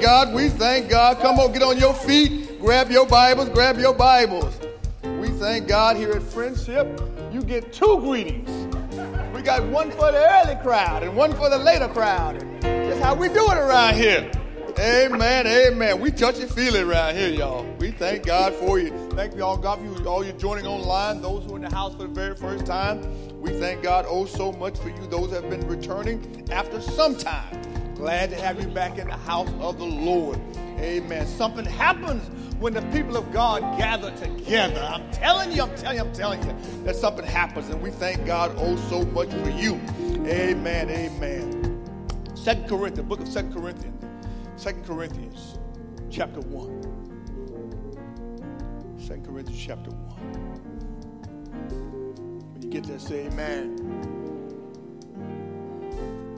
God. We thank God. Come on, get on your feet. Grab your Bibles. Grab your Bibles. We thank God here at Friendship. You get two greetings. We got one for the early crowd and one for the later crowd. That's how we do it around here. Amen, amen. We touch and feel it around here, y'all. We thank God for you. Thank you all, God, for you, all you joining online, those who are in the house for the very first time. We thank God oh so much for you, those have been returning after some time. Glad to have you back in the house of the Lord. Amen. Something happens when the people of God gather together. I'm telling you, I'm telling you, I'm telling you that something happens, and we thank God oh so much for you. Amen, amen. Second Corinthians, book of Second Corinthians. Second Corinthians chapter 1. Second Corinthians chapter 1. When you get there, say amen.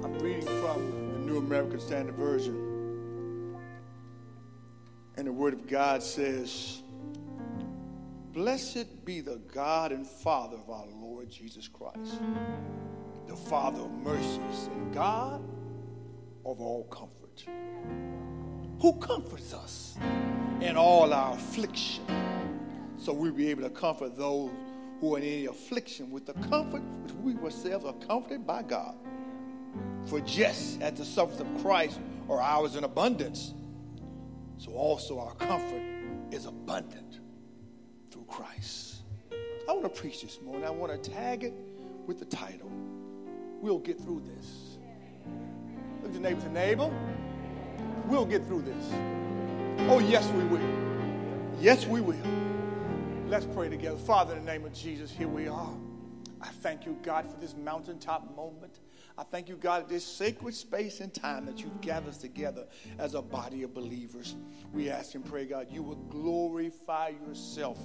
I'm reading from New American Standard Version. And the Word of God says, Blessed be the God and Father of our Lord Jesus Christ, the Father of mercies and God of all comfort who comforts us in all our affliction. So we'll be able to comfort those who are in any affliction with the comfort which we ourselves are comforted by God. For just as the sufferings of Christ are ours in abundance, so also our comfort is abundant through Christ. I want to preach this morning. I want to tag it with the title. We'll get through this. Look at your neighbor, neighbor. We'll get through this. Oh, yes, we will. Yes, we will. Let's pray together. Father, in the name of Jesus, here we are. I thank you, God, for this mountaintop moment. I thank you, God, this sacred mm-hmm. space and time that you've gathered us together as a body of believers. We ask and pray, God, you will glorify yourself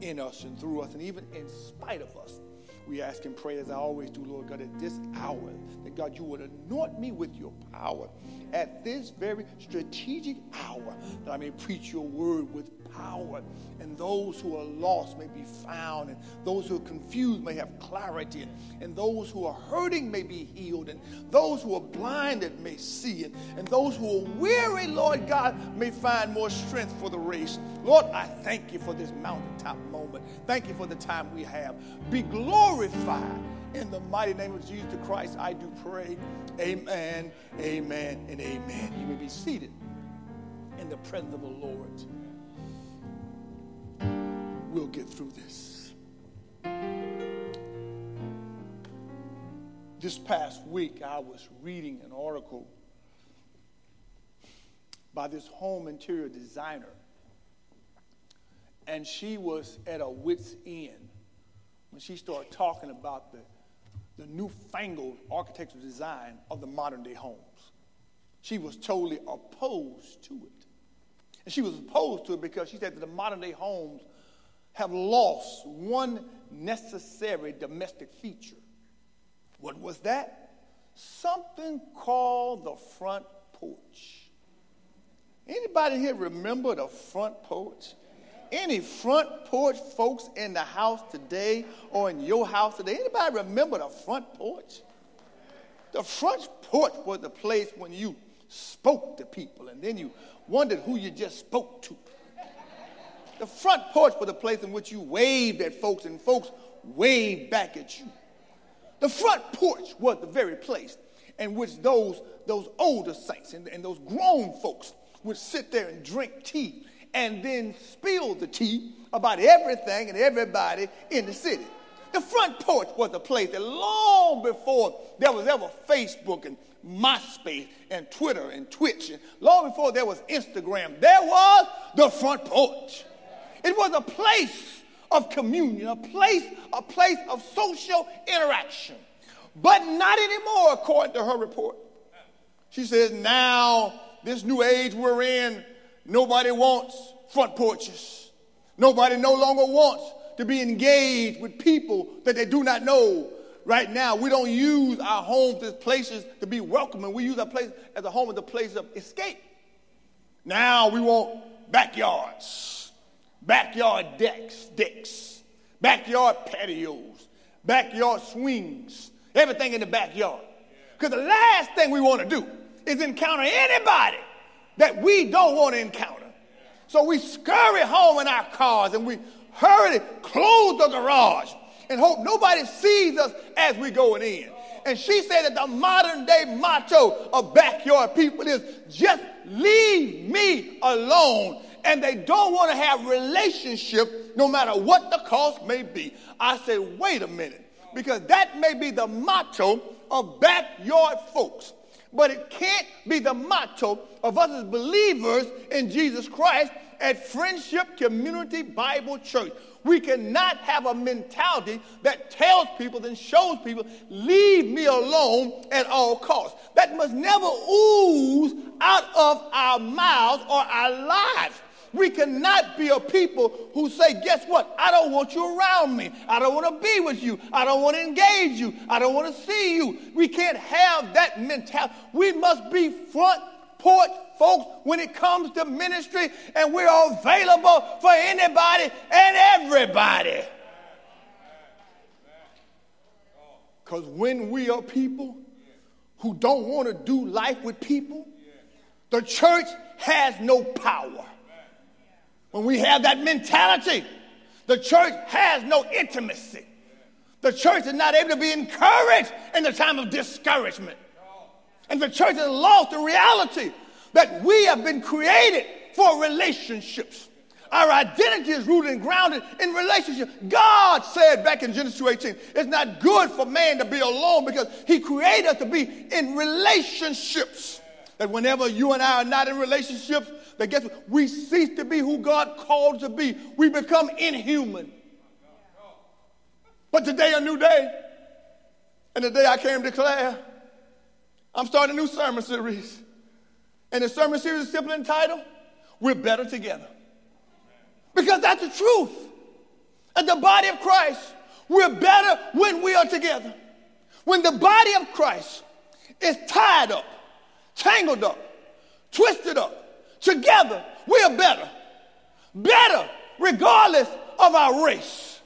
in us and through us, and even in spite of us. We ask and pray, as I always do, Lord God, at this hour, that God, you would anoint me with your power at this very strategic hour, that I may preach your word with power, and those who are lost may be found, and those who are confused may have clarity, and, and those who are hurting may be healed, and those who are blinded may see, and, and those who are weary, Lord God, may find more strength for the race. Lord, I thank you for this mountaintop moment. Thank you for the time we have. Be glorified in the mighty name of Jesus Christ, I do pray. Amen, amen, and amen. You may be seated in the presence of the Lord. We'll get through this. This past week, I was reading an article by this home interior designer, and she was at a wit's end when she started talking about the the newfangled architectural design of the modern day homes. She was totally opposed to it. And she was opposed to it because she said that the modern day homes have lost one necessary domestic feature. What was that? Something called the front porch. Anybody here remember the front porch? any front porch folks in the house today or in your house today? Anybody remember the front porch? The front porch was the place when you spoke to people and then you wondered who you just spoke to. The front porch was the place in which you waved at folks and folks waved back at you. The front porch was the very place in which those, those older saints and, and those grown folks would sit there and drink tea and then spill the tea about everything and everybody in the city. The front porch was a place that long before there was ever Facebook and MySpace and Twitter and Twitch, and long before there was Instagram, there was the front porch. It was a place of communion, a place, a place of social interaction. But not anymore, according to her report. She says, now, this new age we're in, Nobody wants front porches. Nobody no longer wants to be engaged with people that they do not know. Right now, we don't use our homes as places to be welcoming. We use our place as a home as a place of escape. Now we want backyards, backyard decks, decks, backyard patios, backyard swings, everything in the backyard. Because the last thing we want to do is encounter anybody that we don't want to encounter. So we scurry home in our cars and we hurry close the garage and hope nobody sees us as we're going in. And she said that the modern day motto of backyard people is just leave me alone. And they don't want to have relationship no matter what the cost may be. I said, wait a minute, because that may be the motto of backyard folks. But it can't be the motto of us as believers in Jesus Christ at Friendship Community Bible Church. We cannot have a mentality that tells people and shows people, leave me alone at all costs. That must never ooze out of our mouths or our lives. We cannot be a people who say, guess what? I don't want you around me. I don't want to be with you. I don't want to engage you. I don't want to see you. We can't have that mentality. We must be front porch folks when it comes to ministry, and we're available for anybody and everybody. Because when we are people who don't want to do life with people, the church has no power. When we have that mentality, the church has no intimacy. The church is not able to be encouraged in the time of discouragement. And the church has lost the reality that we have been created for relationships. Our identity is rooted and grounded in relationship. God said back in Genesis 2:18, it's not good for man to be alone because he created us to be in relationships. That whenever you and I are not in relationships, that guess what? We cease to be who God called to be. We become inhuman. But today, a new day. And the day I came to declare, I'm starting a new sermon series. And the sermon series is simply entitled, We're Better Together. Because that's the truth. As the body of Christ, we're better when we are together. When the body of Christ is tied up, tangled up, twisted up, together, we are better. Better regardless of our race.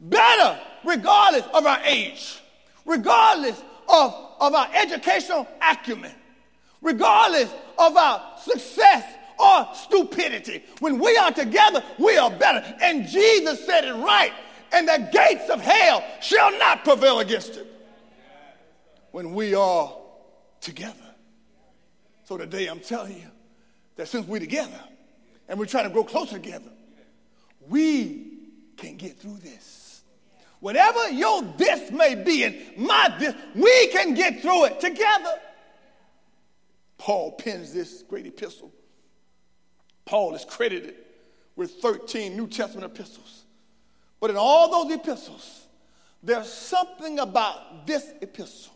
Better regardless of our age. Regardless of, of our educational acumen regardless of our success or stupidity. When we are together, we are better. And Jesus said it right. And the gates of hell shall not prevail against it. When we are together. So today I'm telling you that since we're together and we're trying to grow closer together, we can get through this. Whatever your this may be and my this, we can get through it together. Paul pens this great epistle. Paul is credited with 13 New Testament epistles. But in all those epistles, there's something about this epistle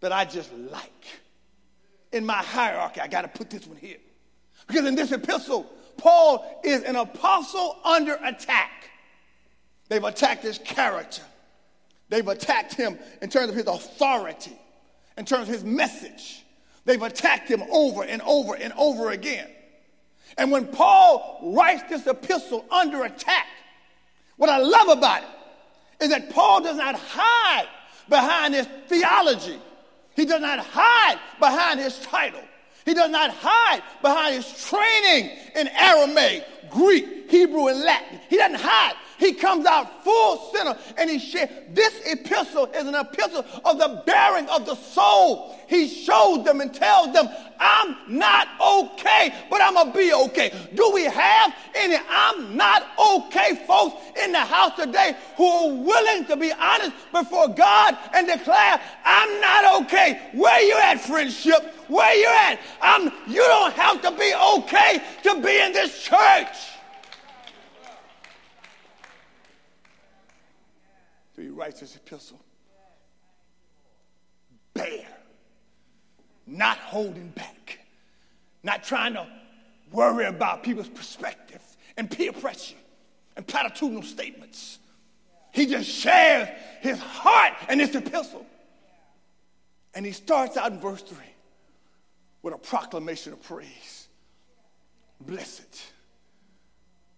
that I just like. In my hierarchy, I got to put this one here. Because in this epistle, Paul is an apostle under attack. They've attacked his character, they've attacked him in terms of his authority, in terms of his message. They've attacked him over and over and over again. And when Paul writes this epistle under attack, what I love about it is that Paul does not hide behind his theology. He does not hide behind his title. He does not hide behind his training in Aramaic, Greek, Hebrew, and Latin. He doesn't hide he comes out full sinner and he shares. This epistle is an epistle of the bearing of the soul. He shows them and tells them, I'm not okay, but I'm going to be okay. Do we have any I'm not okay folks in the house today who are willing to be honest before God and declare, I'm not okay? Where you at, friendship? Where you at? I'm, you don't have to be okay to be in this church. So he writes this epistle. Bare. Not holding back. Not trying to worry about people's perspectives and peer pressure and platitudinal statements. He just shares his heart in this epistle. And he starts out in verse 3 with a proclamation of praise. Blessed.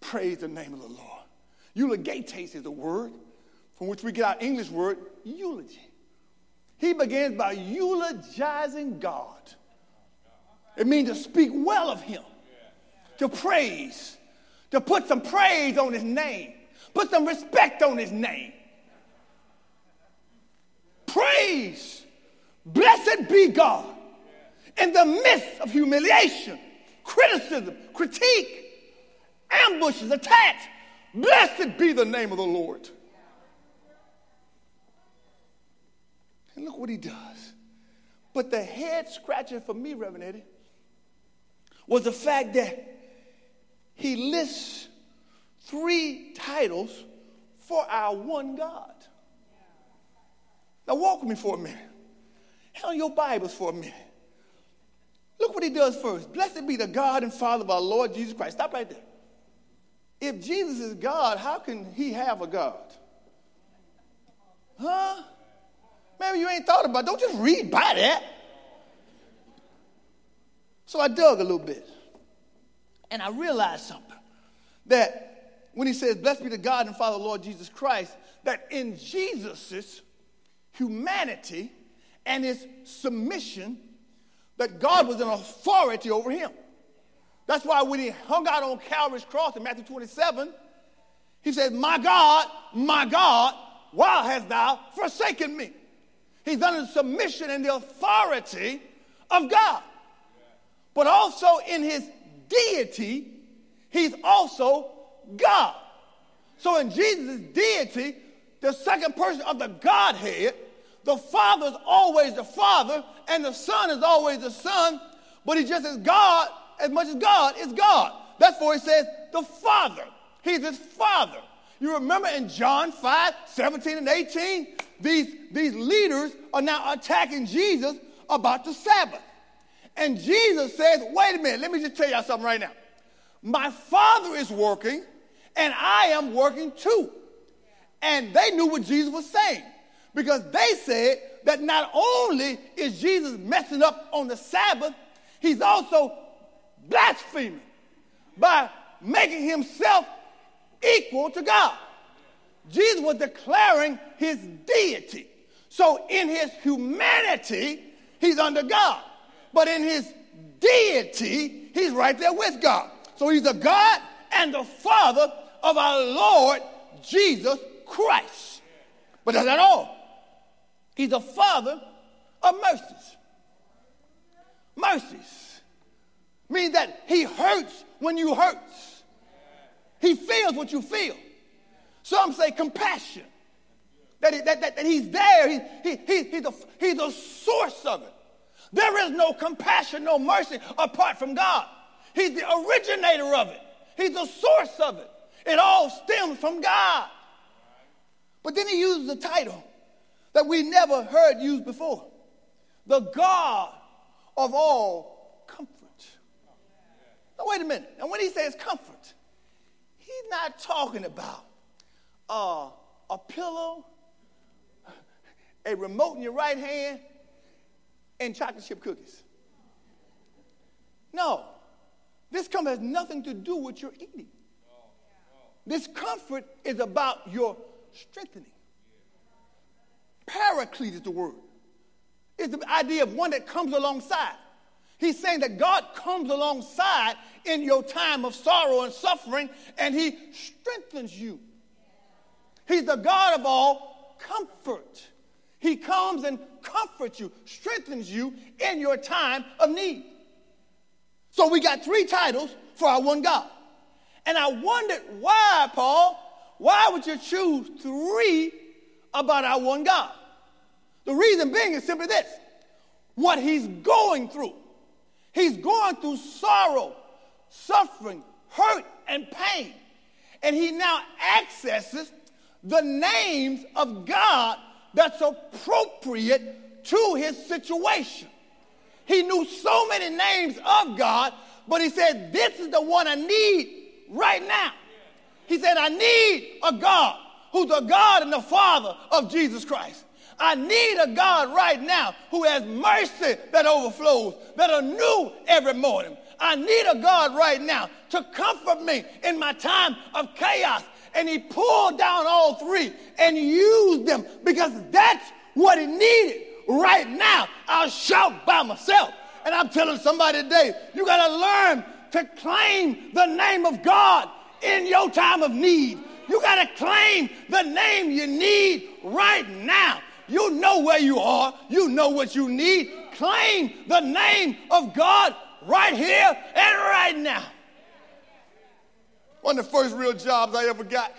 Praise the name of the Lord. Eulogetos is a word from which we get our English word eulogy. He begins by eulogizing God. It means to speak well of him, to praise, to put some praise on his name, put some respect on his name. Praise. Blessed be God. In the midst of humiliation, criticism, critique, ambushes, attacks, blessed be the name of the Lord. And look what he does. But the head scratcher for me, Reverend Eddie, was the fact that he lists three titles for our one God. Now, walk with me for a minute. Held your Bibles for a minute. Look what he does first. Blessed be the God and Father of our Lord Jesus Christ. Stop right there. If Jesus is God, how can he have a God? Huh? Maybe you ain't thought about it. Don't just read by that. So I dug a little bit. And I realized something. That when he says, Blessed be the God and Father, Lord Jesus Christ, that in Jesus' humanity and his submission, that God was an authority over him. That's why when he hung out on Calvary's cross in Matthew 27, he said, My God, my God, why hast thou forsaken me? He's under submission and the authority of God. But also in his deity, he's also God. So in Jesus' deity, the second person of the Godhead, the Father is always the Father, and the Son is always the Son, but he just as God, as much as God is God. That's why he says the Father. He's his Father. You remember in John 5, 17 and 18, these, these leaders are now attacking Jesus about the Sabbath. And Jesus says, wait a minute, let me just tell y'all something right now. My Father is working, and I am working too. And they knew what Jesus was saying because they said that not only is Jesus messing up on the Sabbath, he's also blaspheming by making himself equal to God. Jesus was declaring his deity. So in his humanity, he's under God. But in his deity, he's right there with God. So he's a God and the Father of our Lord Jesus Christ. But that's not all. He's a Father of mercies. Mercies means that he hurts when you hurt. He feels what you feel. Some say compassion. That, he, that, that, that, he's there. He, he, he, he's, a, he's a source of it. There is no compassion, no mercy apart from God. He's the originator of it. He's the source of it. It all stems from God. But then he uses a title that we never heard used before the God of all comfort. Now, wait a minute. And when he says comfort, he's not talking about uh, a pillow, a remote in your right hand, and chocolate chip cookies. No, this comfort has nothing to do with your eating. This comfort is about your strengthening. Paraclete is the word. It's the idea of one that comes alongside. He's saying that God comes alongside in your time of sorrow and suffering, and He strengthens you. He's the God of all comfort. He comes and comforts you, strengthens you in your time of need. So we got three titles for our one God. And I wondered why, Paul, why would you choose three about our one God? The reason being is simply this what he's going through. He's going through sorrow, suffering, hurt, and pain. And he now accesses the names of God that's appropriate to his situation. He knew so many names of God, but he said, This is the one I need right now. He said, I need a God who's the God and the Father of Jesus Christ. I need a God right now who has mercy that overflows, that are new every morning. I need a God right now to comfort me in my time of chaos and he pulled down all three and used them because that's what he needed right now. I'll shout by myself And I'm telling somebody today, you got to learn to claim the name of God in your time of need. You got to claim the name you need right now. You know where you are, you know what you need. Claim the name of God right here and right now. One of the first real jobs I ever got.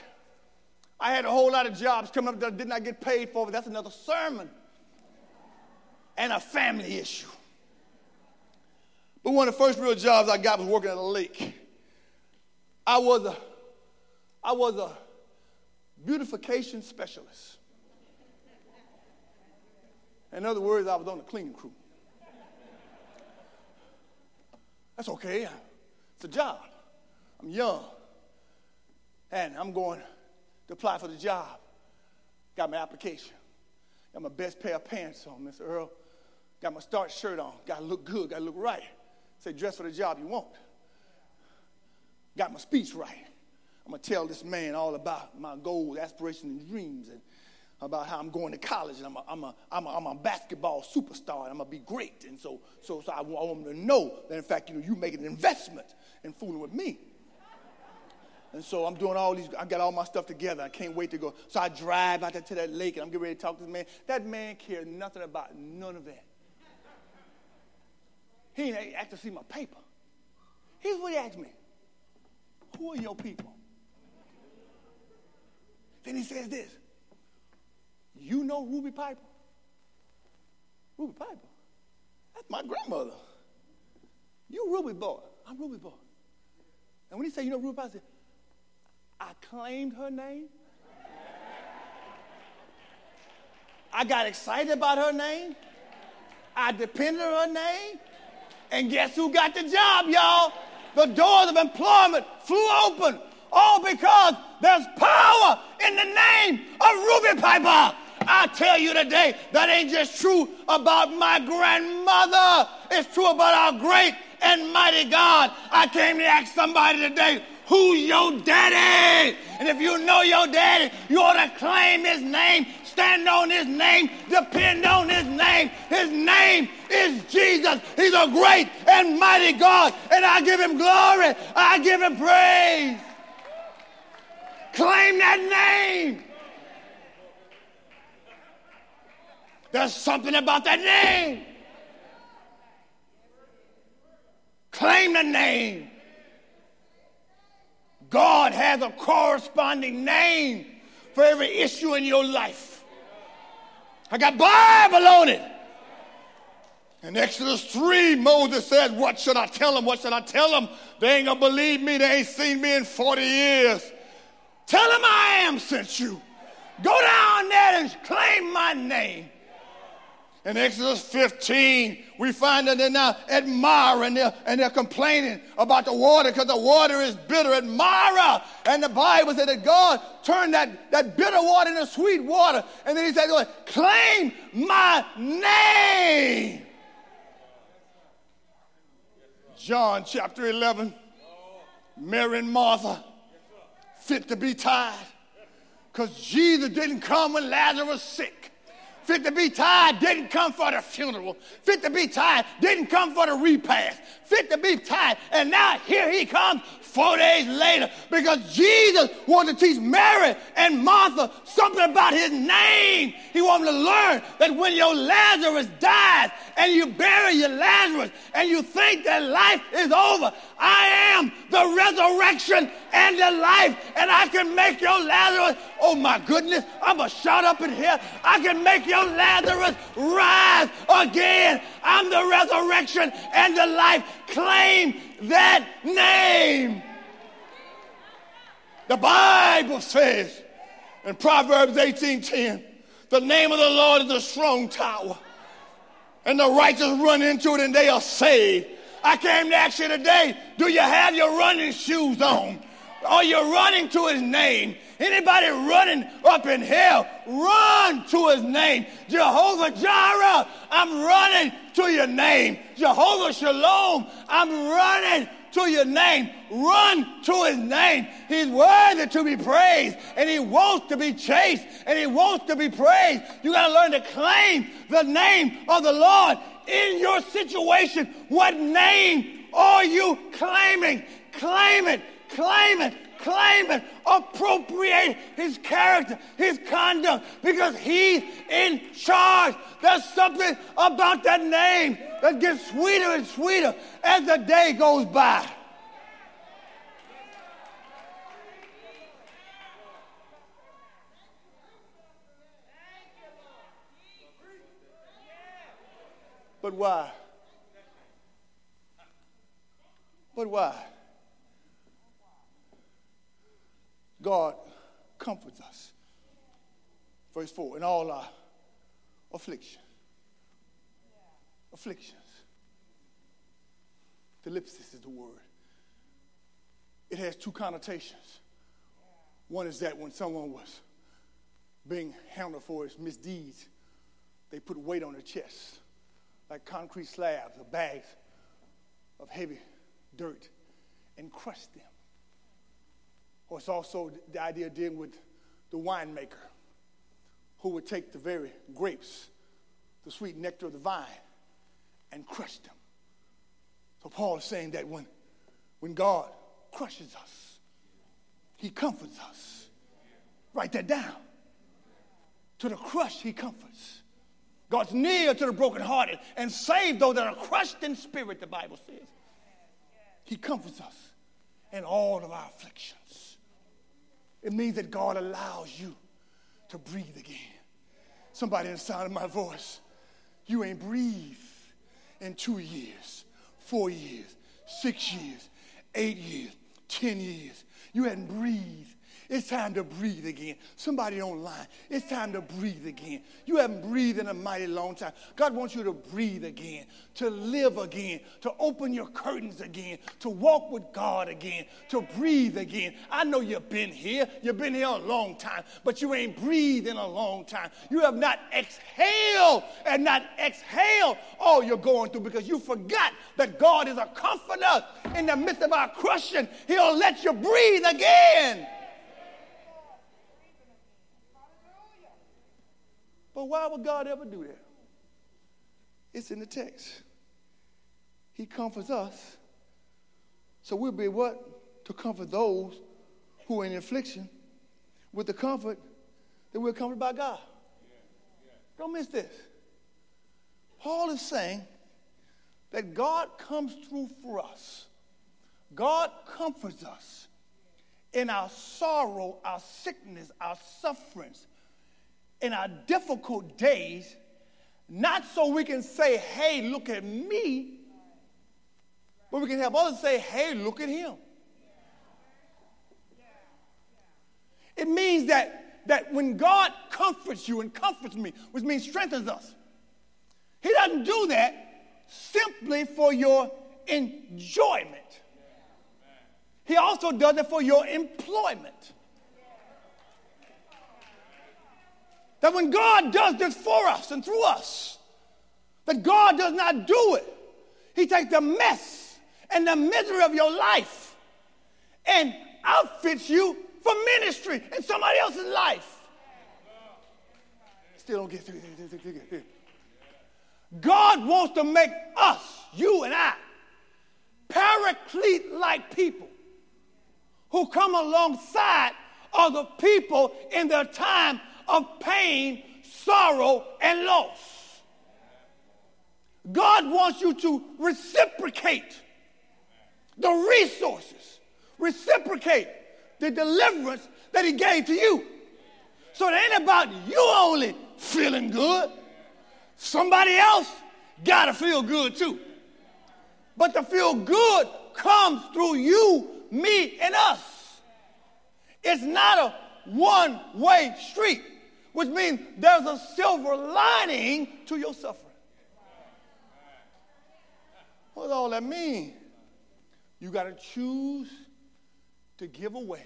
I had a whole lot of jobs coming up that I did not get paid for, but that's another sermon and a family issue. But one of the first real jobs I got was working at a lake. I was a, I was a beautification specialist. In other words, I was on the cleaning crew. That's okay. It's a job. I'm young. And I'm going to apply for the job. Got my application. Got my best pair of pants on, Mr. Earl. Got my starch shirt on. Got to look good. Got to look right. Say, dress for the job you want. Got my speech right. I'm going to tell this man all about my goals, aspirations, and dreams, and about how I'm going to college, and I'm a, I'm a, I'm a, I'm a basketball superstar, and I'm going to be great. And so, so, so I want him to know that, in fact, you know, you make an investment in fooling with me. And so I'm doing all these, I got all my stuff together. I can't wait to go. So I drive out there to that lake and I'm getting ready to talk to this man. That man cared nothing about none of that. He ain't asked to see my paper. Here's what he asked me Who are your people? Then he says this You know Ruby Piper? Ruby Piper? That's my grandmother. You Ruby boy. I'm Ruby boy. And when he said, You know Ruby Piper, I said, I claimed her name. I got excited about her name. I depended on her name. And guess who got the job, y'all? The doors of employment flew open. All because there's power in the name of Ruby Piper. I tell you today, that ain't just true about my grandmother. It's true about our great and mighty God. I came to ask somebody today, who's your daddy? And if you know your daddy, you ought to claim his name, stand on his name, depend on his name. His name is Jesus. He's a great and mighty God. And I give him glory. I give him praise. Claim that name. There's something about that name. Claim the name. God has a corresponding name for every issue in your life. I got Bible on it. In Exodus 3, Moses said, What should I tell them? What should I tell them? They ain't gonna believe me. They ain't seen me in 40 years. Tell them I am sent you. Go down there and claim my name. In Exodus 15, we find that they're now Marah and they're, and they're complaining about the water because the water is bitter at Marah. And the Bible said that God turned that, that bitter water into sweet water. And then he said, Claim my name. John chapter 11, Mary and Martha, fit to be tied because Jesus didn't come when Lazarus was sick. Fit to be tied didn't come for the funeral. Fit to be tied didn't come for the repast. Fit to be tied. And now here he comes four days later because Jesus wanted to teach Mary and Martha something about his name. He wanted to learn that when your Lazarus dies and you bury your Lazarus and you think that life is over, I am the resurrection and the life, and I can make your Lazarus, oh my goodness, I'm going to shout up in here. I can make your Lazarus rise again. I'm the resurrection and the life. Claim that name. The Bible says in Proverbs 18:10, the name of the Lord is a strong tower, and the righteous run into it and they are saved. I came to ask you today, do you have your running shoes on? Are you running to his name? Anybody running up in hell, run to his name. Jehovah Jireh, I'm running to your name. Jehovah Shalom, I'm running to your name. Run to his name. He's worthy to be praised and he wants to be chased and he wants to be praised. You got to learn to claim the name of the Lord in your situation. What name are you claiming? Claim it, claim it, claim it. Appropriate his character, his conduct, because he's in charge. There's something about that name that gets sweeter and sweeter as the day goes by. But why? But why? God comforts us. Verse 4 in all our affliction. Afflictions. Thlipsis is the word. It has two connotations. One is that when someone was being handled for his misdeeds, they put weight on their chest like concrete slabs or bags of heavy dirt and crushed them. Or it's also the idea of dealing with the winemaker who would take the very grapes, the sweet nectar of the vine, and crush them. So Paul is saying that when, when God crushes us, he comforts us. Write that down. To the crushed, he comforts. God's near to the brokenhearted and save those that are crushed in spirit, the Bible says. He comforts us in all of our afflictions. It means that God allows you to breathe again. Somebody in the sound of my voice, you ain't breathed in two years, four years, six years, eight years, ten years. You hadn't breathed it's time to breathe again. Somebody online, it's time to breathe again. You haven't breathed in a mighty long time. God wants you to breathe again, to live again, to open your curtains again, to walk with God again, to breathe again. I know you've been here. You've been here a long time, but you ain't breathed in a long time. You have not exhaled and not exhaled all you're going through because you forgot that God is a comforter in the midst of our crushing. He'll let you breathe again. But why would God ever do that? It's in the text. He comforts us. So we'll be what? To comfort those who are in affliction with the comfort that we're comforted by God. Don't miss this. Paul is saying that God comes through for us. God comforts us in our sorrow, our sickness, our sufferings, in our difficult days, not so we can say, hey, look at me, but we can help others say, hey, look at him. It means that, that when God comforts you and comforts me, which means strengthens us, He doesn't do that simply for your enjoyment. He also does it for your employment. That when God does this for us and through us, that God does not do it. He takes the mess and the misery of your life and outfits you for ministry in somebody else's life. Still don't get through. God wants to make us, you and I, paraclete like people who come alongside other people in their time of pain, sorrow, and loss. God wants you to reciprocate the resources, reciprocate the deliverance that He gave to you. So it ain't about you only feeling good. Somebody else got to feel good too. But to feel good comes through you, me, and us. It's not a one way street which means there's a silver lining to your suffering. What does all that mean? You got to choose to give away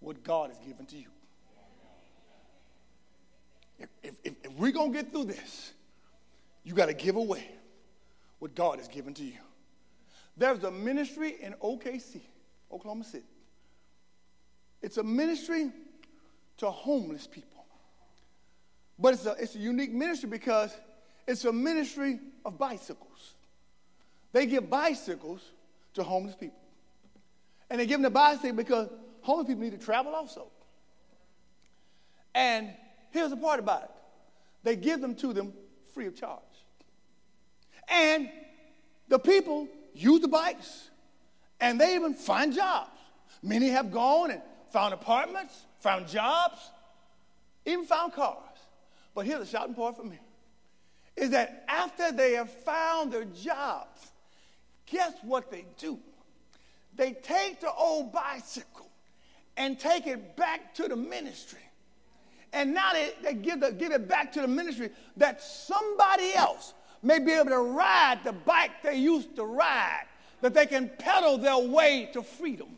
what God has given to you. If, if, if we're going to get through this, you got to give away what God has given to you. There's a ministry in OKC, Oklahoma City. It's a ministry to homeless people. But it's a, it's a unique ministry because it's a ministry of bicycles. They give bicycles to homeless people. And they give them the bicycle because homeless people need to travel also. And here's the part about it they give them to them free of charge. And the people use the bikes and they even find jobs. Many have gone and found apartments, found jobs, even found cars. But here's the shouting part for me is that after they have found their jobs, guess what they do? They take the old bicycle and take it back to the ministry. And now they, they give, the, give it back to the ministry that somebody else may be able to ride the bike they used to ride, that they can pedal their way to freedom.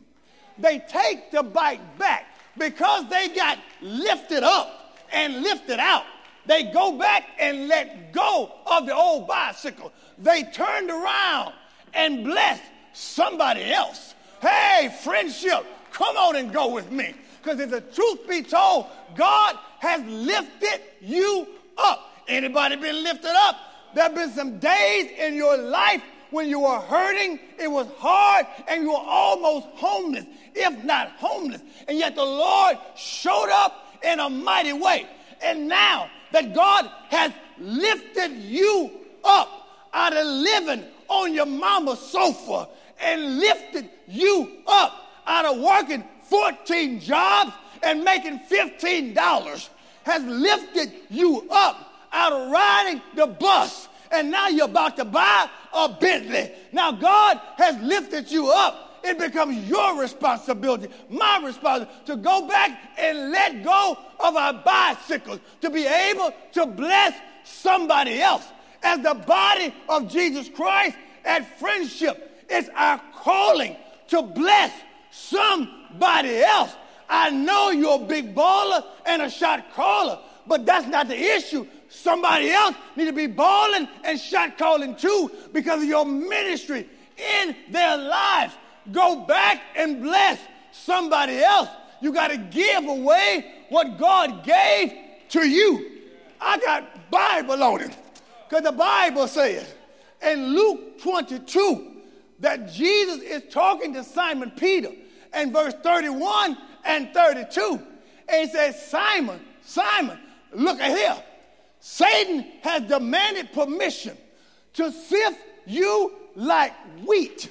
They take the bike back because they got lifted up and lifted out. They go back and let go of the old bicycle. They turned around and blessed somebody else. Hey, friendship, come on and go with me. Because if the truth be told, God has lifted you up. Anybody been lifted up? There have been some days in your life when you were hurting, it was hard, and you were almost homeless, if not homeless. And yet the Lord showed up in a mighty way. And now that God has lifted you up out of living on your mama's sofa and lifted you up out of working 14 jobs and making $15 has lifted you up out of riding the bus and now you're about to buy a Bentley. Now God has lifted you up. It becomes your responsibility, my responsibility, to go back and let go of our bicycles, to be able to bless somebody else. As the body of Jesus Christ at friendship, it's our calling to bless somebody else. I know you're a big baller and a shot caller, but that's not the issue. Somebody else need to be balling and shot calling too because of your ministry in their lives. Go back and bless somebody else. You got to give away what God gave to you. I got Bible on it because the Bible says in Luke 22 that Jesus is talking to Simon Peter in verse 31 and 32. And he says, Simon, Simon, look at here. Satan has demanded permission to sift you like wheat.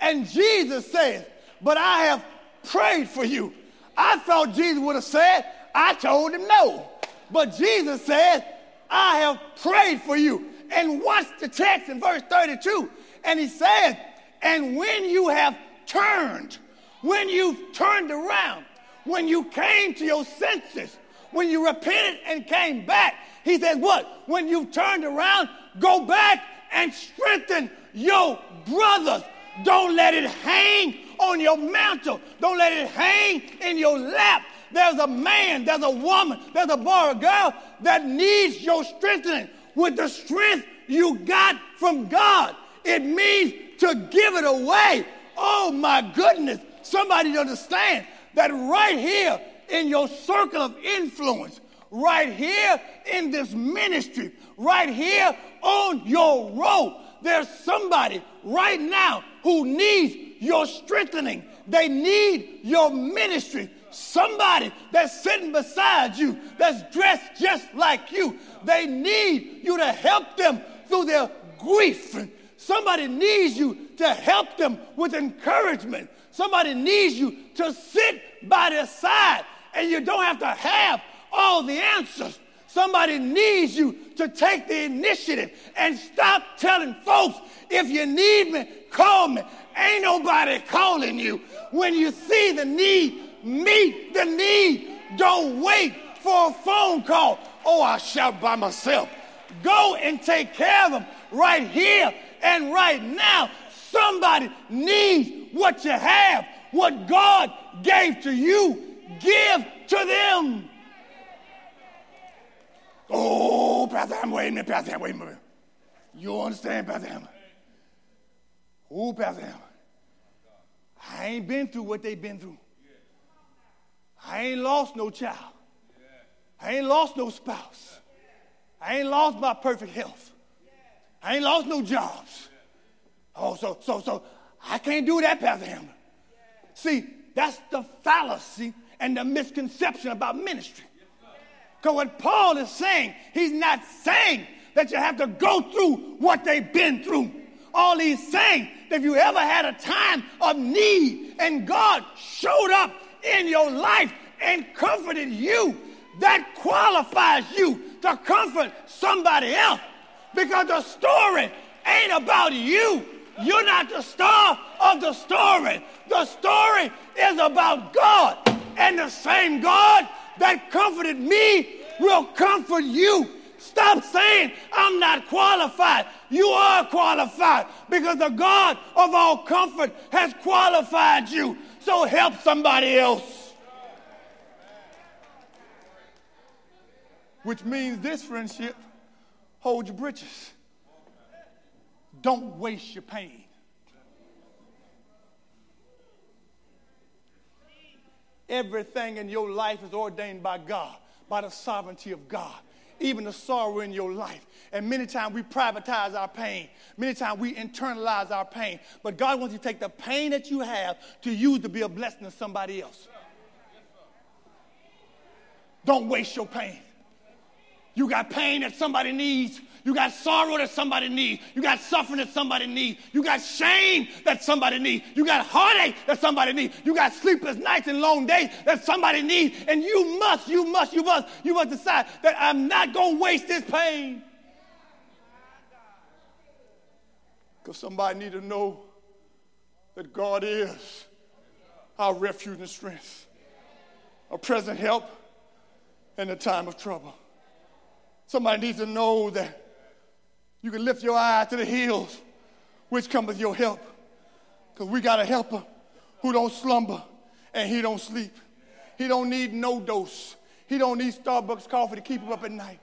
And Jesus says, But I have prayed for you. I thought Jesus would have said, I told him no. But Jesus said, I have prayed for you. And watch the text in verse 32. And he says, And when you have turned, when you've turned around, when you came to your senses, when you repented and came back, he says, What? When you've turned around, go back and strengthen your brothers. Don't let it hang on your mantle. Don't let it hang in your lap. There's a man, there's a woman, there's a boy or girl that needs your strengthening with the strength you got from God. It means to give it away. Oh my goodness. Somebody understand that right here in your circle of influence, right here in this ministry, right here on your road. There's somebody right now who needs your strengthening. They need your ministry. Somebody that's sitting beside you, that's dressed just like you. They need you to help them through their grief. Somebody needs you to help them with encouragement. Somebody needs you to sit by their side, and you don't have to have all the answers. Somebody needs you to take the initiative and stop telling folks, if you need me, call me. Ain't nobody calling you. When you see the need, meet the need. Don't wait for a phone call. Oh, I shout by myself. Go and take care of them right here and right now. Somebody needs what you have, what God gave to you. Give to them. Oh, Pastor Ham, wait a minute, Pastor Ham, wait a minute. You understand, Pastor Ham? Oh, Pastor Ham. I ain't been through what they've been through. I ain't lost no child. I ain't lost no spouse. I ain't lost my perfect health. I ain't lost no jobs. Oh, so, so, so I can't do that, Pastor Hammer. See, that's the fallacy and the misconception about ministry. Because what Paul is saying, he's not saying that you have to go through what they've been through. All he's saying that if you ever had a time of need and God showed up in your life and comforted you, that qualifies you to comfort somebody else. Because the story ain't about you. You're not the star of the story. The story is about God. And the same God that comforted me will comfort you. Stop saying, I'm not qualified. You are qualified because the God of all comfort has qualified you. So help somebody else. Which means this friendship hold your britches. Don't waste your pain. Everything in your life is ordained by God, by the sovereignty of God. Even the sorrow in your life. And many times we privatize our pain. Many times we internalize our pain. But God wants you to take the pain that you have to use to be a blessing to somebody else. Don't waste your pain. You got pain that somebody needs. You got sorrow that somebody needs. You got suffering that somebody needs. You got shame that somebody needs. You got heartache that somebody needs. You got sleepless nights and long days that somebody needs. And you must, you must, you must, you must decide that I'm not going to waste this pain. Because somebody need to know that God is our refuge and strength, a present help in the time of trouble. Somebody needs to know that you can lift your eye to the hills, which cometh your help. Because we got a helper who don't slumber and he don't sleep. He don't need no dose. He don't need Starbucks coffee to keep him up at night.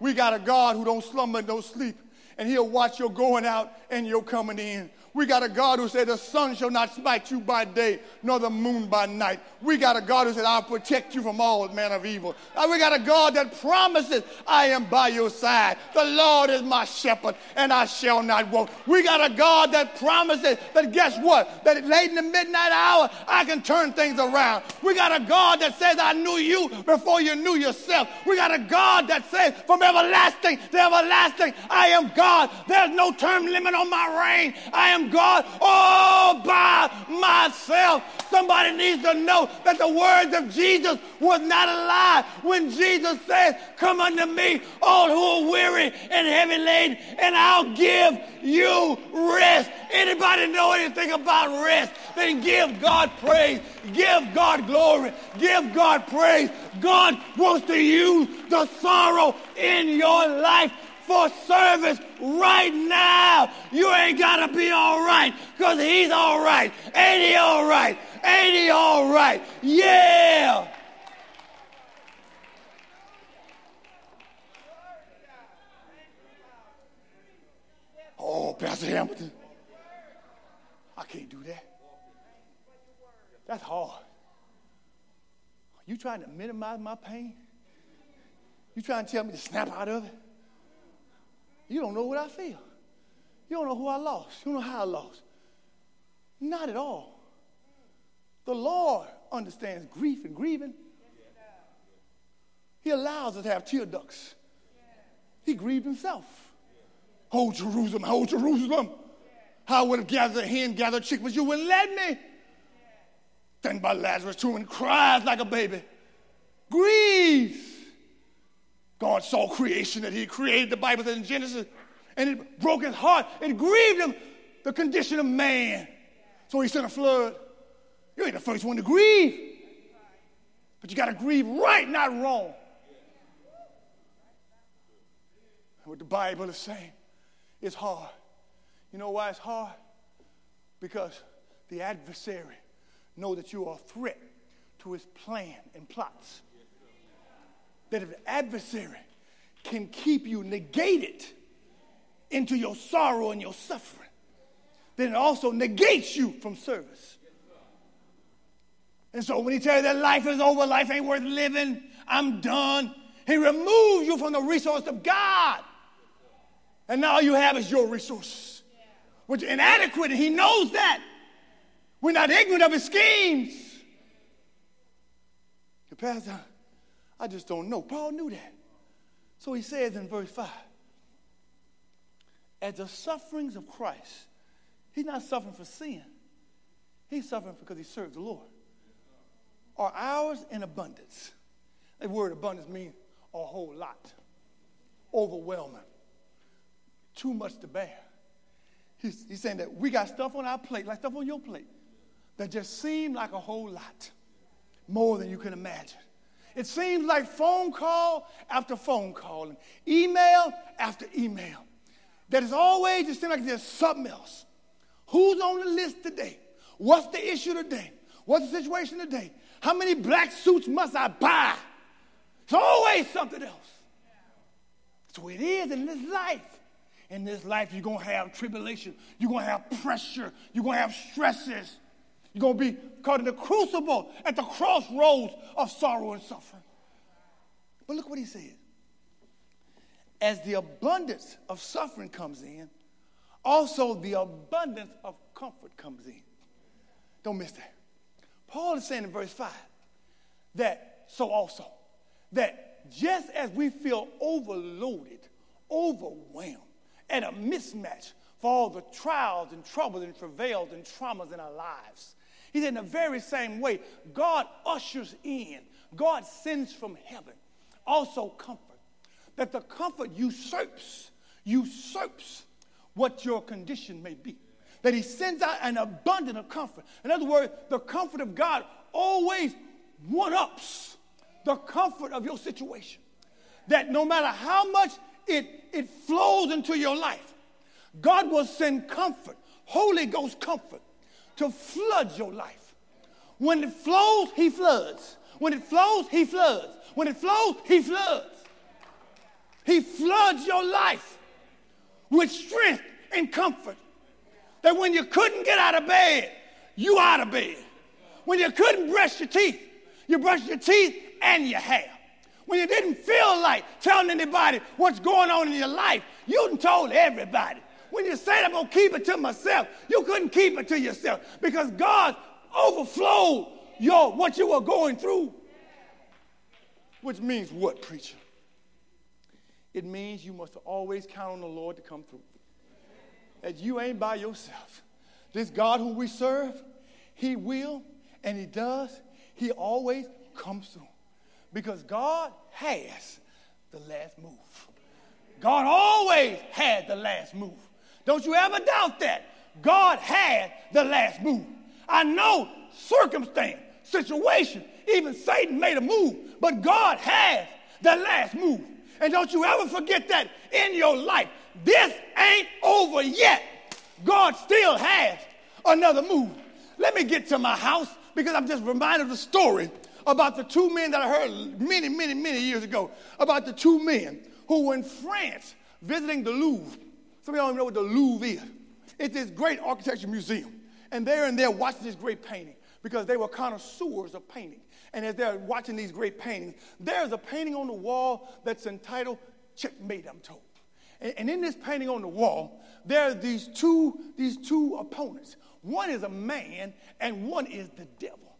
We got a God who don't slumber and don't sleep. And he'll watch your going out and your coming in. We got a God who said, The sun shall not smite you by day, nor the moon by night. We got a God who said, I'll protect you from all man of evil. We got a God that promises, I am by your side. The Lord is my shepherd, and I shall not want. We got a God that promises that guess what? That late in the midnight hour, I can turn things around. We got a God that says, I knew you before you knew yourself. We got a God that says, from everlasting to everlasting, I am God. There's no term limit on my reign. I am God all by myself. Somebody needs to know that the words of Jesus was not a lie. When Jesus said, Come unto me, all who are weary and heavy laden, and I'll give you rest. Anybody know anything about rest? Then give God praise. Give God glory. Give God praise. God wants to use the sorrow in your life for service right now. You ain't got to be all right because he's all right. Ain't he all right? Ain't he all right? Yeah. Oh, Pastor Hamilton, I can't do that. That's hard. You trying to minimize my pain? You trying to tell me to snap out of it? You don't know what I feel. You don't know who I lost. You don't know how I lost. Not at all. The Lord understands grief and grieving. He allows us to have tear ducts. He grieved himself. Oh, Jerusalem, oh, Jerusalem. How I would have gathered hen, gathered chick, but you wouldn't let me. Then by Lazarus' tomb and cries like a baby. Grieves. God saw creation that He created, the Bible in Genesis, and it broke his heart. It grieved him, the condition of man. So He sent a flood. You ain't the first one to grieve. But you got to grieve right, not wrong. What the Bible is saying is hard. You know why it's hard? Because the adversary know that you are a threat to his plan and plots that if the adversary can keep you negated into your sorrow and your suffering, then it also negates you from service. And so when he tells you that life is over, life ain't worth living, I'm done, he removes you from the resource of God. And now all you have is your resources, which are inadequate, and he knows that. We're not ignorant of his schemes. The pastor, I just don't know. Paul knew that. So he says in verse 5 As the sufferings of Christ, he's not suffering for sin, he's suffering because he serves the Lord, are ours in abundance. That word abundance means a whole lot, overwhelming, too much to bear. He's, he's saying that we got stuff on our plate, like stuff on your plate, that just seem like a whole lot, more than you can imagine. It seems like phone call after phone call and email after email. That is always just seems like there's something else. Who's on the list today? What's the issue today? What's the situation today? How many black suits must I buy? It's always something else. So it is in this life. In this life, you're going to have tribulation. You're going to have pressure. You're going to have stresses. You're going to be caught in the crucible at the crossroads of sorrow and suffering. But look what he says. As the abundance of suffering comes in, also the abundance of comfort comes in. Don't miss that. Paul is saying in verse 5 that so also that just as we feel overloaded, overwhelmed, and a mismatch for all the trials and troubles and travails and traumas in our lives, he said, in the very same way, God ushers in, God sends from heaven also comfort. That the comfort usurps, usurps what your condition may be. That he sends out an abundance of comfort. In other words, the comfort of God always one ups the comfort of your situation. That no matter how much it, it flows into your life, God will send comfort, Holy Ghost comfort, to flood your life. When it flows, He floods. When it flows, He floods. When it flows, He floods. He floods your life with strength and comfort. That when you couldn't get out of bed, you out of bed. When you couldn't brush your teeth, you brush your teeth and your hair. When you didn't feel like telling anybody what's going on in your life, you told everybody. When you said, I'm going to keep it to myself, you couldn't keep it to yourself because God overflowed your, what you were going through. Which means what, preacher? It means you must always count on the Lord to come through. That you ain't by yourself. This God who we serve, He will and He does. He always comes through. Because God has the last move. God always had the last move. Don't you ever doubt that. God had the last move. I know circumstance, situation, even Satan made a move, but God has the last move. And don't you ever forget that in your life. This ain't over yet. God still has another move. Let me get to my house because I'm just reminded of the story about the two men that I heard many, many, many years ago about the two men who were in France visiting the Louvre. Some of y'all don't even know what the Louvre is. It's this great architecture museum. And they're in there watching this great painting because they were connoisseurs of painting. And as they're watching these great paintings, there's a painting on the wall that's entitled Checkmate, I'm told. And, and in this painting on the wall, there are these two, these two opponents. One is a man, and one is the devil.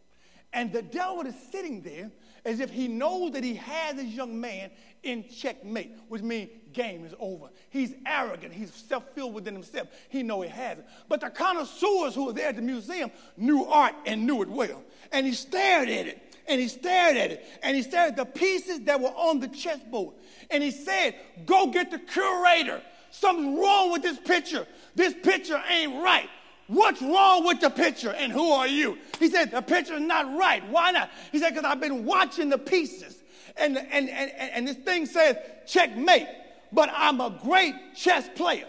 And the devil is sitting there as if he knows that he has this young man in checkmate, which means game is over. He's arrogant. He's self-filled within himself. He know he has it. But the connoisseurs who were there at the museum knew art and knew it well. And he stared at it. And he stared at it. And he stared at the pieces that were on the chessboard. And he said, go get the curator. Something's wrong with this picture. This picture ain't right. What's wrong with the picture and who are you? He said, The picture's not right. Why not? He said, Because I've been watching the pieces. And, and, and, and this thing says checkmate, but I'm a great chess player.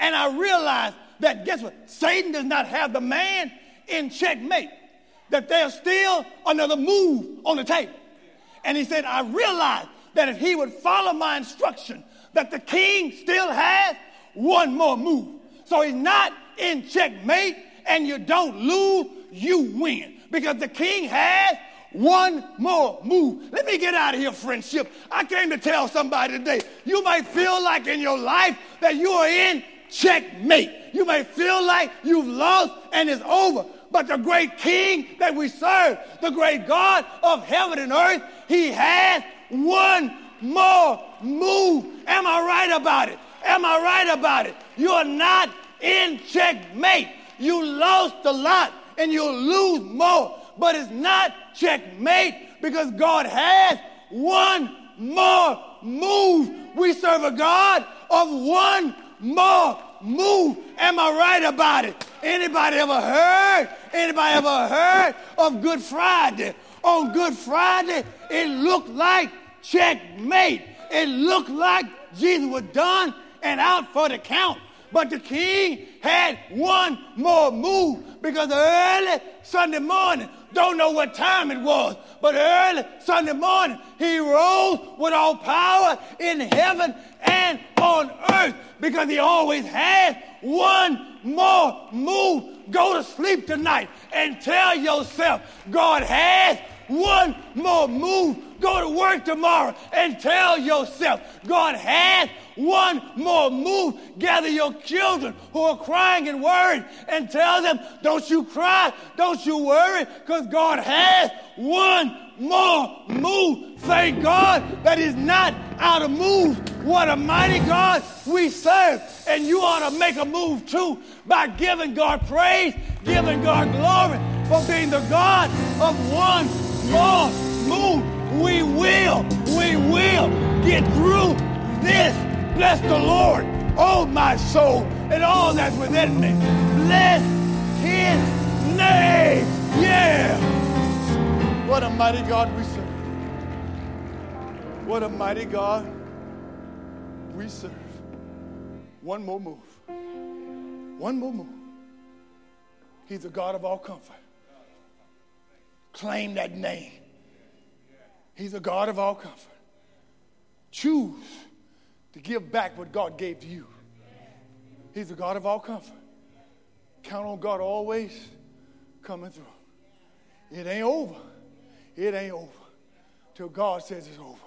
And I realized that, guess what? Satan does not have the man in checkmate, that there's still another move on the table. And he said, I realized that if he would follow my instruction, that the king still has one more move. So he's not in checkmate and you don't lose, you win. Because the king has one more move. Let me get out of here, friendship. I came to tell somebody today you might feel like in your life that you are in checkmate. You may feel like you've lost and it's over. But the great king that we serve, the great God of heaven and earth, he has one more move. Am I right about it? Am I right about it? You're not in checkmate. You lost a lot and you'll lose more. But it's not checkmate because God has one more move. We serve a God of one more move. Am I right about it? Anybody ever heard? Anybody ever heard of Good Friday? On Good Friday, it looked like checkmate. It looked like Jesus was done and out for the count. But the king had one more move because early Sunday morning, don't know what time it was, but early Sunday morning, he rose with all power in heaven and on earth because he always had one more move. Go to sleep tonight and tell yourself God has one more move. Go to work tomorrow and tell yourself God has one more move. Gather your children who are crying and worried and tell them, don't you cry, don't you worry, because God has one more move. Thank God that He's not out of move. What a mighty God we serve. And you ought to make a move too by giving God praise, giving God glory for being the God of one more move. We will, we will get through this. Bless the Lord, oh my soul, and all that's within me. Bless his name. Yeah. What a mighty God we serve. What a mighty God we serve. One more move. One more move. He's a God of all comfort. Claim that name. He's a God of all comfort. Choose to give back what God gave to you. He's a God of all comfort. Count on God always coming through. It ain't over. It ain't over till God says it's over.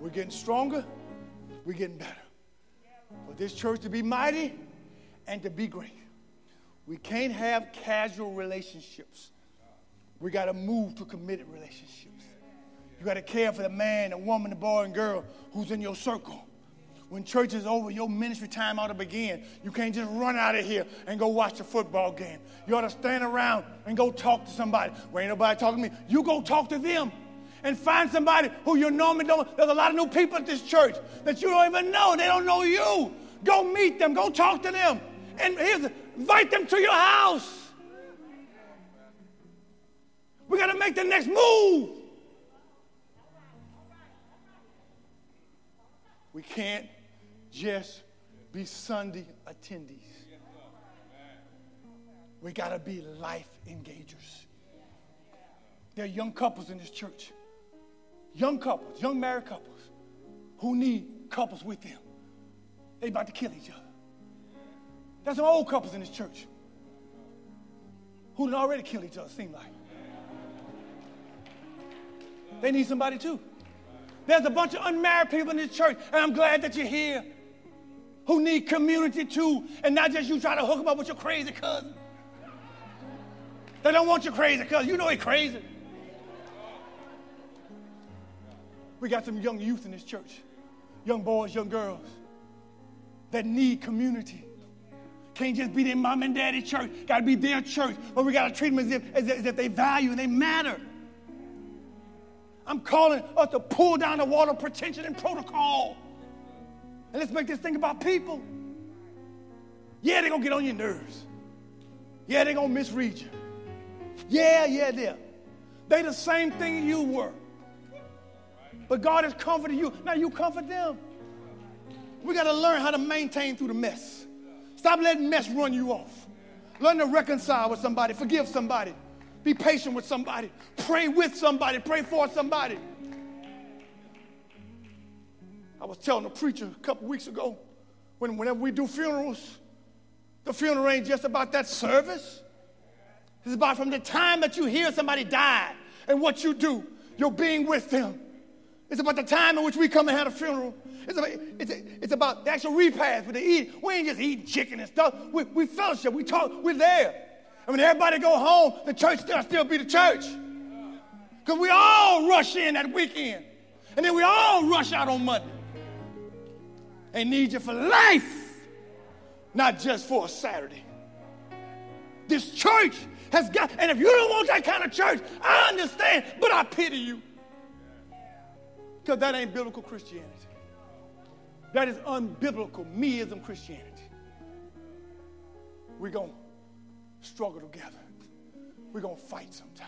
We're getting stronger. We're getting better. For this church to be mighty and to be great, we can't have casual relationships. We got to move to committed relationships. You got to care for the man, the woman, the boy, and girl who's in your circle. When church is over, your ministry time ought to begin. You can't just run out of here and go watch a football game. You ought to stand around and go talk to somebody. Well, ain't nobody talking to me. You go talk to them and find somebody who you normally don't. There's a lot of new people at this church that you don't even know. They don't know you. Go meet them. Go talk to them. And here's, invite them to your house. We got to make the next move. We can't just be Sunday attendees. We got to be life engagers. There are young couples in this church, young couples, young married couples, who need couples with them. They about to kill each other. There's some old couples in this church who already killed each other, seem like. They need somebody too. There's a bunch of unmarried people in this church, and I'm glad that you're here who need community too, and not just you try to hook them up with your crazy cousin. They don't want your crazy cousin. You know he crazy. We got some young youth in this church, young boys, young girls that need community. Can't just be their mom and daddy church. Got to be their church. But we got to treat them as if, as if they value and they matter. I'm calling us to pull down the wall of pretension and protocol. And let's make this thing about people. Yeah, they're going to get on your nerves. Yeah, they're going to misread you. Yeah, yeah, they're. They the same thing you were. But God has comforted you. Now you comfort them. We got to learn how to maintain through the mess. Stop letting mess run you off. Learn to reconcile with somebody, forgive somebody, be patient with somebody, pray with somebody, pray for somebody. I was telling a preacher a couple weeks ago when, whenever we do funerals, the funeral ain't just about that service. It's about from the time that you hear somebody died and what you do, your being with them. It's about the time in which we come and have a funeral. It's about, it's, it's about the actual repast with the eat. We ain't just eating chicken and stuff. We, we fellowship, we talk, we're there. And when everybody go home, the church still still be the church. Because we all rush in that weekend. And then we all rush out on Monday. And need you for life, not just for a Saturday. This church has got, and if you don't want that kind of church, I understand, but I pity you. Because that ain't biblical Christianity. That is unbiblical meism Christianity. We're going to struggle together. We're going to fight sometime.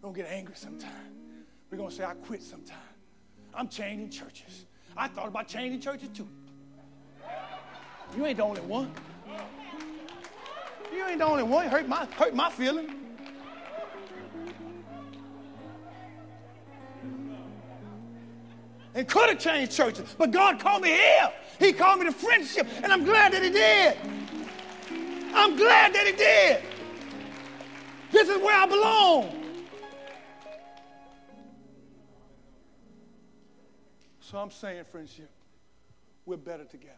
We're going to get angry sometime. We're going to say, I quit sometime. I'm changing churches. I thought about changing churches too. You ain't the only one. You ain't the only one. Hurt my, hurt my feeling. And could have changed churches. But God called me here. He called me to friendship. And I'm glad that He did. I'm glad that He did. This is where I belong. So I'm saying, friendship, we're better together.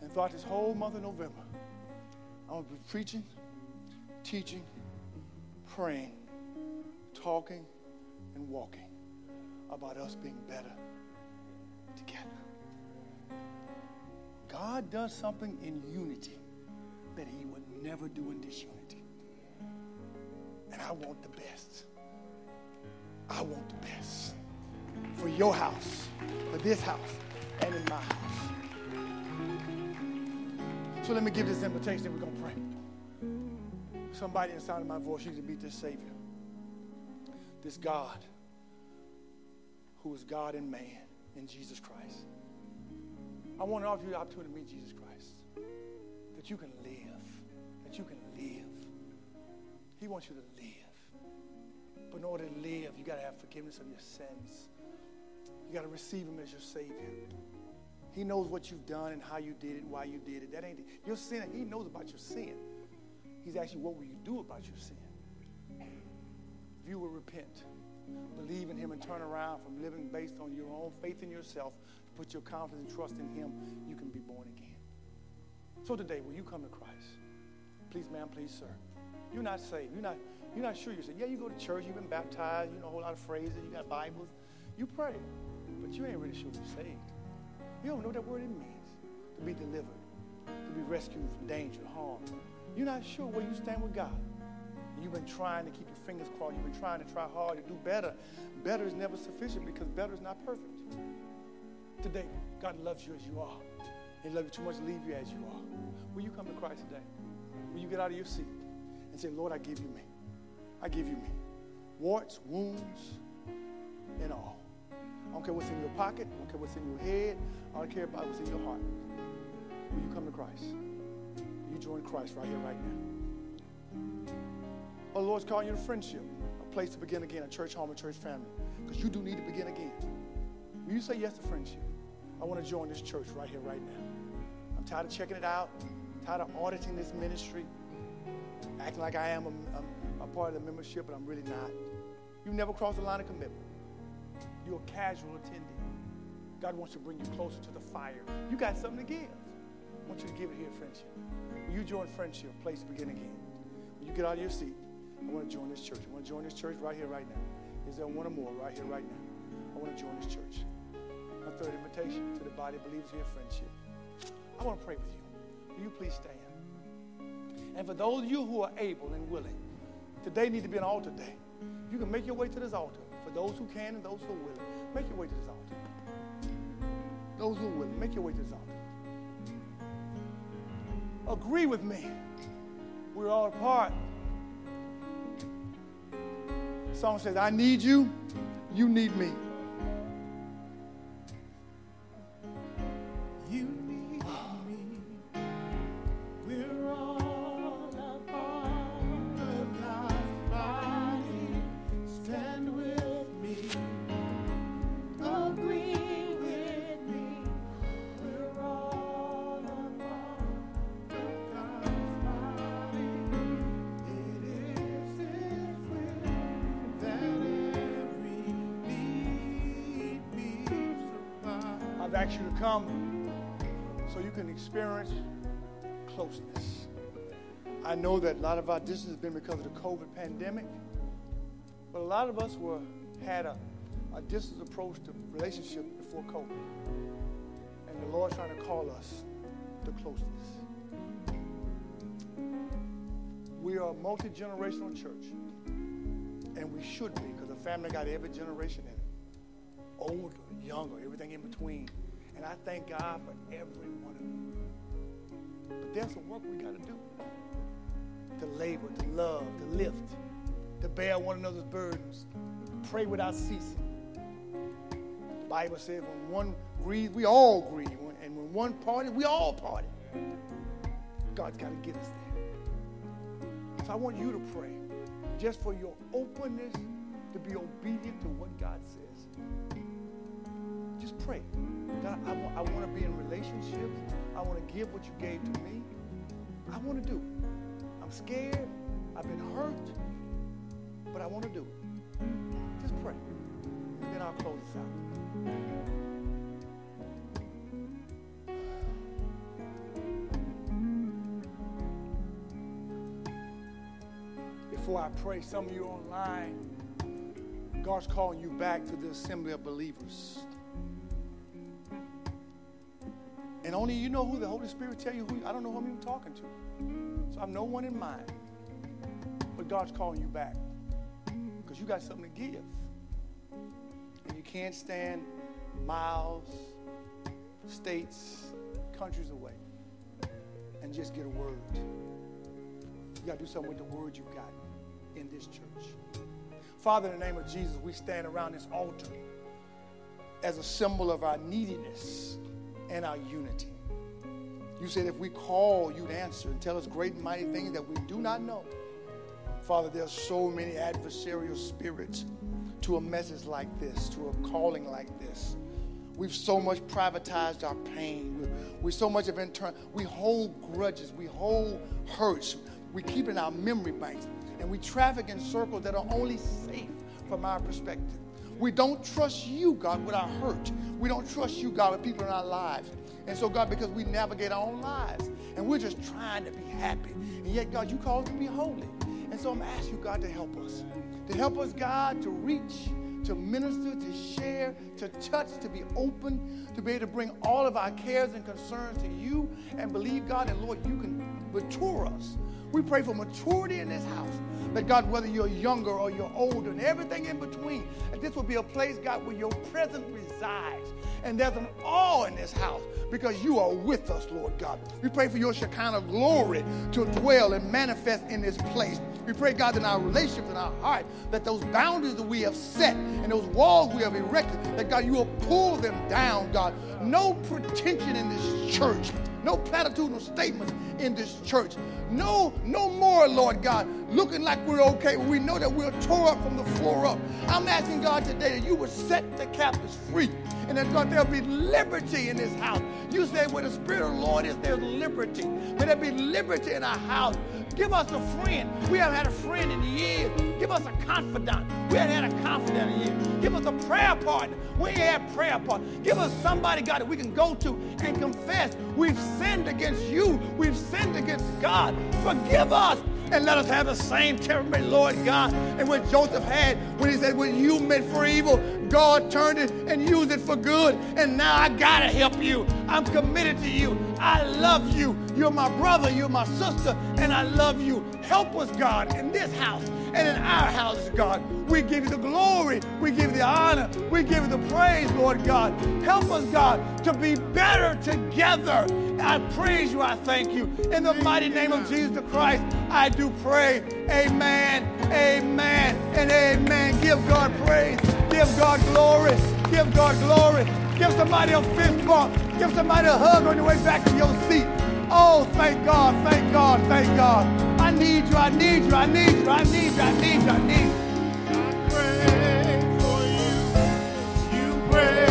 And throughout this whole month of November, I'm going to be preaching, teaching, praying, talking, and walking about us being better together. God does something in unity that he would never do in disunity. And I want the best. I want the best for your house, for this house, and in my house. So let me give this invitation and we're going to pray. Somebody in the sound of my voice, you to meet this Savior, this God who is God and man in Jesus Christ. I want to offer you the opportunity to meet Jesus Christ. That you can live. That you can live. He wants you to live. But in order to live, you got to have forgiveness of your sins. You got to receive him as your Savior. He knows what you've done and how you did it, why you did it. That ain't it. your sin. He knows about your sin. He's asking, what will you do about your sin? If you will repent, believe in him and turn around from living based on your own faith in yourself, put your confidence and trust in him, you can be born. So today, will you come to Christ? Please, ma'am, please, sir. You're not saved. You're not, you're not sure you're saved. Yeah, you go to church, you've been baptized, you know a whole lot of phrases, you got Bibles. You pray, but you ain't really sure you're saved. You don't know what that word it means to be delivered, to be rescued from danger, harm. You're not sure where you stand with God. You've been trying to keep your fingers crossed. You've been trying to try hard to do better. Better is never sufficient because better is not perfect. Today, God loves you as you are. He loves you too much to leave you as you are. Will you come to Christ today? Will you get out of your seat and say, Lord, I give you me. I give you me. Warts, wounds, and all. I don't care what's in your pocket. I don't care what's in your head. I don't care about what's in your heart. Will you come to Christ? Will you join Christ right here, right now? Oh, Lord's calling you to friendship, a place to begin again, a church home, a church family. Because you do need to begin again. Will you say yes to friendship? I want to join this church right here, right now. I'm tired of checking it out, tired of auditing this ministry, acting like I am a, a, a part of the membership, but I'm really not. You've never crossed the line of commitment. You're a casual attendee. God wants to bring you closer to the fire. You got something to give. I want you to give it here, friendship. When you join friendship, place to begin again. When you get out of your seat, I want to join this church. I want to join this church right here, right now. Is there one or more right here, right now? I want to join this church. Third invitation to the body of believers here, friendship. I want to pray with you. Will you please stand? And for those of you who are able and willing, today need to be an altar day. You can make your way to this altar, for those who can and those who are willing, make your way to this altar. Those who are willing, make your way to this altar. Agree with me. We're all apart. The song says, I need you, you need me. I know that a lot of our distance has been because of the COVID pandemic, but a lot of us were had a, a distance approach to relationship before COVID. And the Lord's trying to call us to closeness. We are a multi generational church, and we should be because the family got every generation in it older, younger, everything in between. And I thank God for every one of you. But there's some work we got to do to labor, to love, to lift, to bear one another's burdens, pray without ceasing. The Bible says when one grieves, we all grieve. And when one party, we all party. God's got to get us there. So I want you to pray just for your openness to be obedient to what God says. Just pray. God, I want, I want to be in relationships. I want to give what you gave to me. I want to do I'm scared. I've been hurt. But I want to do it. Just pray. And then I'll close this out. Before I pray, some of you online, God's calling you back to the assembly of believers. And only you know who the Holy Spirit tell you who. I don't know who I'm even talking to. So I have no one in mind. But God's calling you back because you got something to give. And you can't stand miles, states, countries away and just get a word. You got to do something with the word you've got in this church. Father, in the name of Jesus, we stand around this altar as a symbol of our neediness and our unity. You said if we call, you'd answer and tell us great and mighty things that we do not know. Father, there are so many adversarial spirits to a message like this, to a calling like this. We've so much privatized our pain. We, we so much of internal. We hold grudges. We hold hurts. We keep in our memory banks. And we traffic in circles that are only safe from our perspective. We don't trust you, God, with our hurt. We don't trust you, God, with people in our lives. And so, God, because we navigate our own lives and we're just trying to be happy. And yet, God, you call us to be holy. And so I'm asking you, God, to help us. To help us, God, to reach, to minister, to share, to touch, to be open, to be able to bring all of our cares and concerns to you and believe, God, and Lord, you can mature us. We pray for maturity in this house. That God, whether you're younger or you're older and everything in between, that this will be a place, God, where your presence resides. And there's an awe in this house because you are with us, Lord God. We pray for your Shekinah glory to dwell and manifest in this place. We pray, God, in our relationships in our heart, that those boundaries that we have set and those walls we have erected, that God, you will pull them down, God. No pretension in this church. No platitudinal statements in this church. No, no more, Lord God, looking like we're okay we know that we're tore up from the floor up. I'm asking God today that you would set the captives free and that God, there'll be liberty in this house. You say where the Spirit of the Lord is, there's liberty. May there be liberty in our house. Give us a friend. We haven't had a friend in years. Give us a confidant. We haven't had a confidant in years. Give us a prayer partner. We ain't had prayer partner. Give us somebody, God, that we can go to and confess. We've sinned against you. We've sinned against God. Forgive us and let us have the same temperament, Lord God. And what Joseph had when he said, When you meant for evil, God turned it and used it for good. And now I gotta help you. I'm committed to you. I love you. You're my brother, you're my sister, and I love you. Help us, God, in this house and in our houses, God. We give you the glory. We give you the honor. We give you the praise, Lord God. Help us, God, to be better together. I praise you. I thank you. In the mighty name of Jesus Christ, I do pray. Amen, amen, and amen. Give God praise. Give God glory. Give God glory. Give somebody a fist bump. Give somebody a hug on your way back to your seat. Oh, thank God, thank God, thank God. I need you, I need you, I need you, I need you, I need you, I need you. I pray for you. You pray.